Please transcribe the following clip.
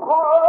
Oh!